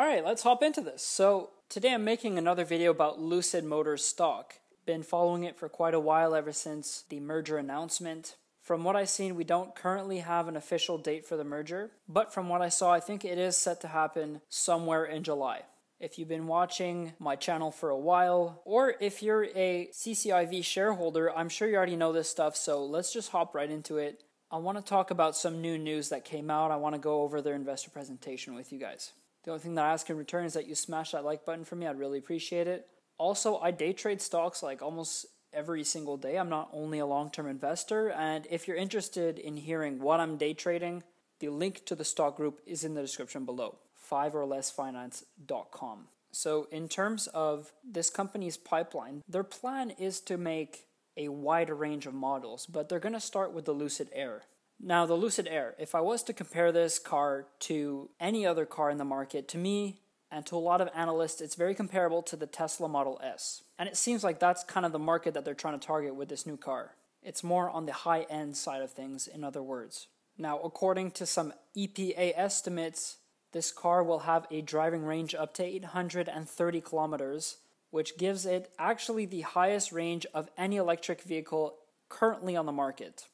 All right, let's hop into this. So, today I'm making another video about Lucid Motors stock. Been following it for quite a while ever since the merger announcement. From what I've seen, we don't currently have an official date for the merger, but from what I saw, I think it is set to happen somewhere in July. If you've been watching my channel for a while, or if you're a CCIV shareholder, I'm sure you already know this stuff, so let's just hop right into it. I want to talk about some new news that came out. I want to go over their investor presentation with you guys. The only thing that I ask in return is that you smash that like button for me. I'd really appreciate it. Also, I day trade stocks like almost every single day. I'm not only a long term investor. And if you're interested in hearing what I'm day trading, the link to the stock group is in the description below fiveorlessfinance.com. So, in terms of this company's pipeline, their plan is to make a wider range of models, but they're going to start with the Lucid Air. Now, the Lucid Air, if I was to compare this car to any other car in the market, to me, and to a lot of analysts, it's very comparable to the Tesla Model S. And it seems like that's kind of the market that they're trying to target with this new car. It's more on the high end side of things, in other words. Now, according to some EPA estimates, this car will have a driving range up to 830 kilometers, which gives it actually the highest range of any electric vehicle currently on the market.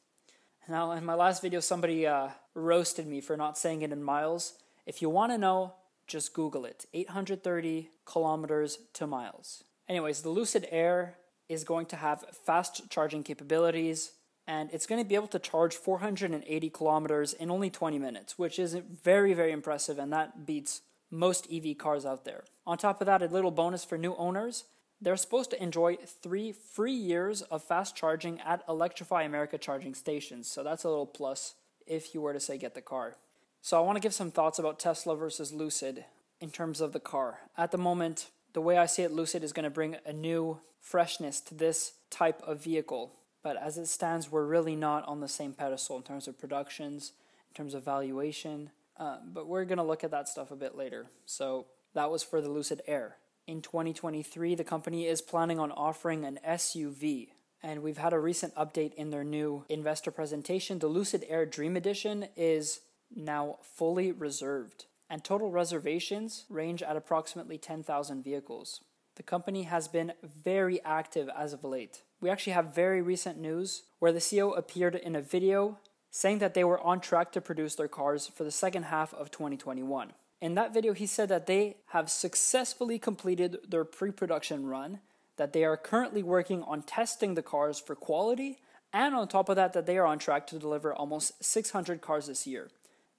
Now, in my last video, somebody uh, roasted me for not saying it in miles. If you want to know, just Google it 830 kilometers to miles. Anyways, the Lucid Air is going to have fast charging capabilities and it's going to be able to charge 480 kilometers in only 20 minutes, which is very, very impressive and that beats most EV cars out there. On top of that, a little bonus for new owners they're supposed to enjoy three free years of fast charging at Electrify America charging stations, so that's a little plus if you were to say get the car. So I want to give some thoughts about Tesla versus Lucid in terms of the car. At the moment, the way I see it, Lucid is going to bring a new freshness to this type of vehicle. But as it stands, we're really not on the same pedestal in terms of productions, in terms of valuation. Uh, but we're going to look at that stuff a bit later. So that was for the Lucid Air. In 2023, the company is planning on offering an SUV. And we've had a recent update in their new investor presentation. The Lucid Air Dream Edition is now fully reserved, and total reservations range at approximately 10,000 vehicles. The company has been very active as of late. We actually have very recent news where the CEO appeared in a video saying that they were on track to produce their cars for the second half of 2021. In that video, he said that they have successfully completed their pre production run, that they are currently working on testing the cars for quality, and on top of that, that they are on track to deliver almost 600 cars this year.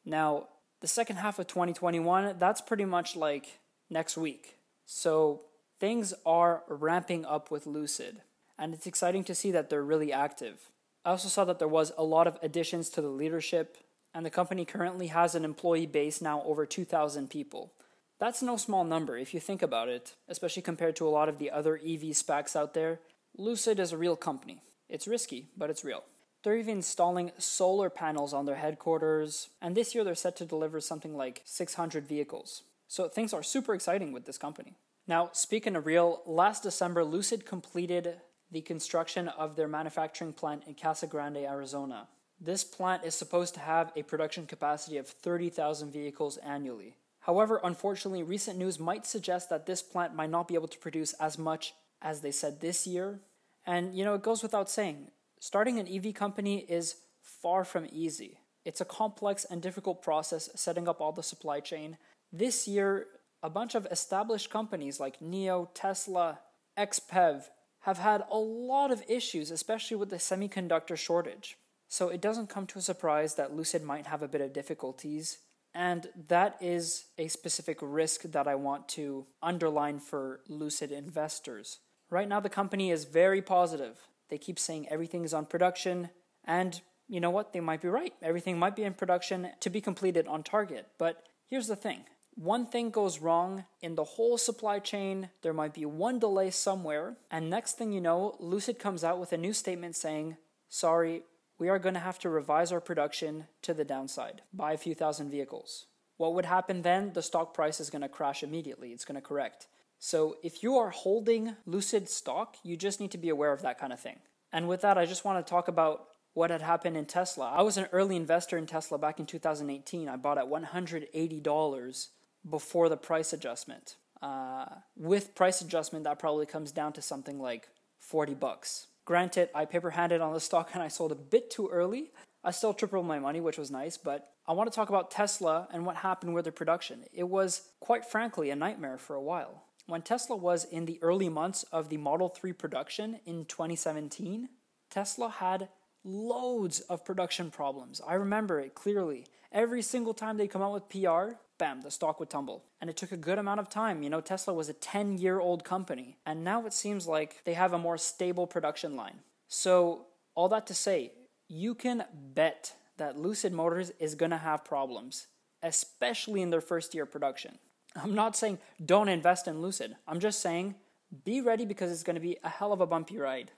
Now, the second half of 2021, that's pretty much like next week. So things are ramping up with Lucid, and it's exciting to see that they're really active. I also saw that there was a lot of additions to the leadership, and the company currently has an employee base now over 2,000 people. That's no small number if you think about it, especially compared to a lot of the other EV SPACs out there. Lucid is a real company. It's risky, but it's real. They're even installing solar panels on their headquarters, and this year they're set to deliver something like 600 vehicles. So things are super exciting with this company. Now, speaking of real, last December, Lucid completed the construction of their manufacturing plant in Casa Grande, Arizona. This plant is supposed to have a production capacity of 30,000 vehicles annually. However, unfortunately, recent news might suggest that this plant might not be able to produce as much as they said this year. And you know, it goes without saying, Starting an EV company is far from easy. It's a complex and difficult process setting up all the supply chain. This year, a bunch of established companies like NIO, Tesla, XPEV have had a lot of issues, especially with the semiconductor shortage. So it doesn't come to a surprise that Lucid might have a bit of difficulties. And that is a specific risk that I want to underline for Lucid investors. Right now, the company is very positive. They keep saying everything is on production, and you know what? They might be right. Everything might be in production to be completed on target. But here's the thing one thing goes wrong in the whole supply chain, there might be one delay somewhere, and next thing you know, Lucid comes out with a new statement saying, sorry, we are going to have to revise our production to the downside by a few thousand vehicles. What would happen then? The stock price is going to crash immediately, it's going to correct. So if you are holding Lucid stock, you just need to be aware of that kind of thing. And with that, I just want to talk about what had happened in Tesla. I was an early investor in Tesla back in 2018. I bought at $180, before the price adjustment. Uh, with price adjustment, that probably comes down to something like 40 bucks. Granted, I paper handed on the stock and I sold a bit too early. I still tripled my money, which was nice, but I want to talk about Tesla and what happened with their production. It was, quite frankly, a nightmare for a while. When Tesla was in the early months of the Model 3 production in 2017, Tesla had loads of production problems. I remember it clearly. Every single time they come out with PR, bam, the stock would tumble. And it took a good amount of time. You know, Tesla was a 10 year old company, and now it seems like they have a more stable production line. So, all that to say, you can bet that Lucid Motors is going to have problems, especially in their first year production. I'm not saying don't invest in Lucid. I'm just saying be ready because it's going to be a hell of a bumpy ride.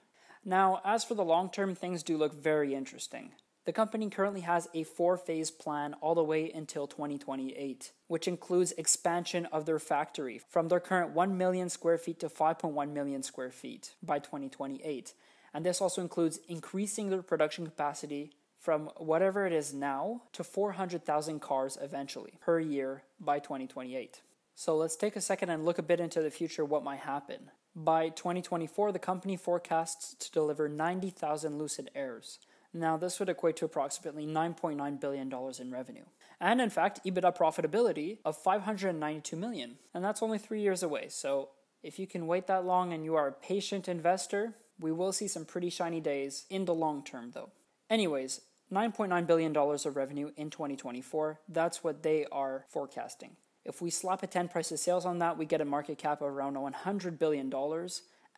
Now, as for the long term, things do look very interesting. The company currently has a four phase plan all the way until 2028, which includes expansion of their factory from their current 1 million square feet to 5.1 million square feet by 2028. And this also includes increasing their production capacity from whatever it is now to 400,000 cars eventually per year by 2028. So let's take a second and look a bit into the future what might happen. By 2024, the company forecasts to deliver 90,000 Lucid Airs. Now, this would equate to approximately $9.9 billion in revenue. And in fact, EBITDA profitability of 592 million. And that's only three years away. So if you can wait that long and you are a patient investor, we will see some pretty shiny days in the long term, though. Anyways, $9.9 billion of revenue in 2024. That's what they are forecasting. If we slap a 10 price of sales on that, we get a market cap of around $100 billion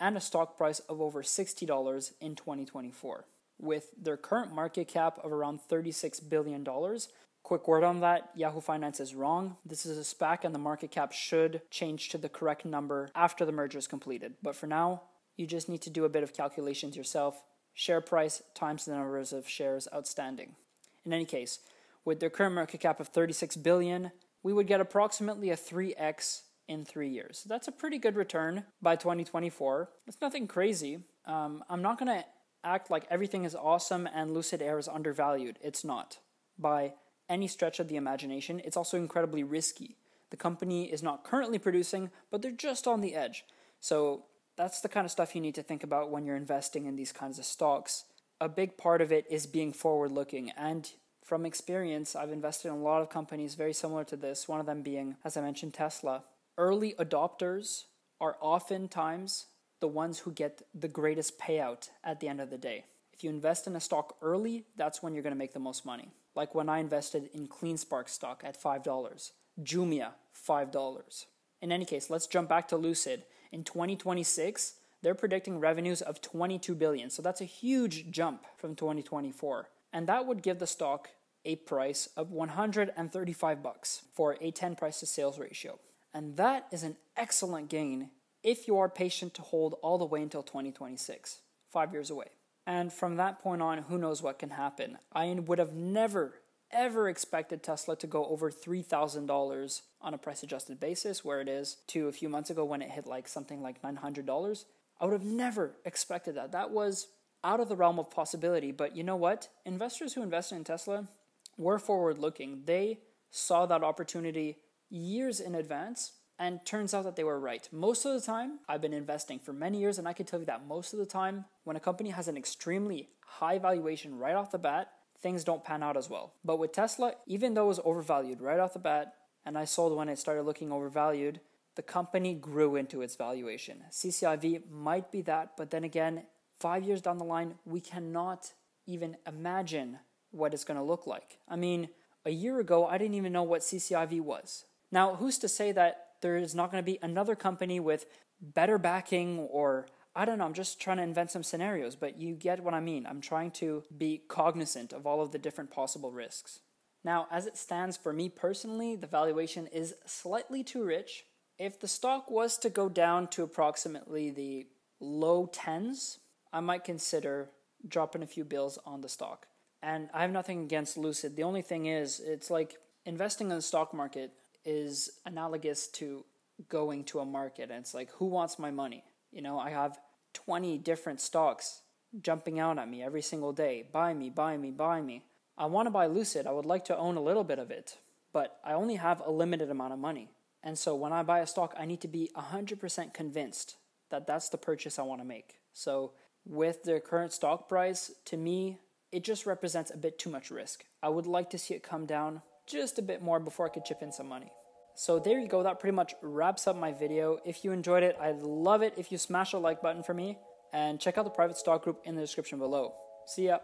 and a stock price of over $60 in 2024. With their current market cap of around $36 billion, quick word on that Yahoo Finance is wrong. This is a SPAC and the market cap should change to the correct number after the merger is completed. But for now, you just need to do a bit of calculations yourself. Share price times the numbers of shares outstanding. In any case, with their current market cap of 36 billion, we would get approximately a 3x in three years. So That's a pretty good return by 2024. It's nothing crazy. Um, I'm not going to act like everything is awesome and Lucid Air is undervalued. It's not. By any stretch of the imagination, it's also incredibly risky. The company is not currently producing, but they're just on the edge. So that's the kind of stuff you need to think about when you're investing in these kinds of stocks. A big part of it is being forward looking and from experience, I've invested in a lot of companies very similar to this, one of them being, as I mentioned, Tesla. Early adopters are oftentimes the ones who get the greatest payout at the end of the day. If you invest in a stock early, that's when you're going to make the most money. Like when I invested in CleanSpark stock at $5, Jumia, $5. In any case, let's jump back to Lucid. In 2026, they're predicting revenues of 22 billion. So that's a huge jump from 2024 and that would give the stock a price of 135 bucks for a 10 price to sales ratio. And that is an excellent gain if you are patient to hold all the way until 2026, 5 years away. And from that point on, who knows what can happen. I would have never ever expected Tesla to go over $3,000 on a price adjusted basis, where it is to a few months ago when it hit like something like $900. I would have never expected that. That was out of the realm of possibility. But you know what? Investors who invested in Tesla were forward looking. They saw that opportunity years in advance and turns out that they were right. Most of the time, I've been investing for many years, and I can tell you that most of the time, when a company has an extremely high valuation right off the bat, things don't pan out as well. But with Tesla, even though it was overvalued right off the bat, and I sold when it started looking overvalued, the company grew into its valuation. CCIV might be that, but then again, five years down the line, we cannot even imagine what it's going to look like. I mean, a year ago, I didn't even know what CCIV was. Now, who's to say that there is not going to be another company with better backing or I don't know, I'm just trying to invent some scenarios, but you get what I mean. I'm trying to be cognizant of all of the different possible risks. Now, as it stands for me personally, the valuation is slightly too rich. If the stock was to go down to approximately the low tens, I might consider dropping a few bills on the stock. And I have nothing against Lucid. The only thing is, it's like investing in the stock market is analogous to going to a market. And it's like, who wants my money? You know, I have 20 different stocks jumping out at me every single day. Buy me, buy me, buy me. I want to buy Lucid. I would like to own a little bit of it, but I only have a limited amount of money. And so when I buy a stock, I need to be 100% convinced that that's the purchase I want to make. So with the current stock price, to me, it just represents a bit too much risk. I would like to see it come down just a bit more before I could chip in some money. So there you go, that pretty much wraps up my video. If you enjoyed it, I'd love it if you smash a like button for me and check out the private stock group in the description below. See ya!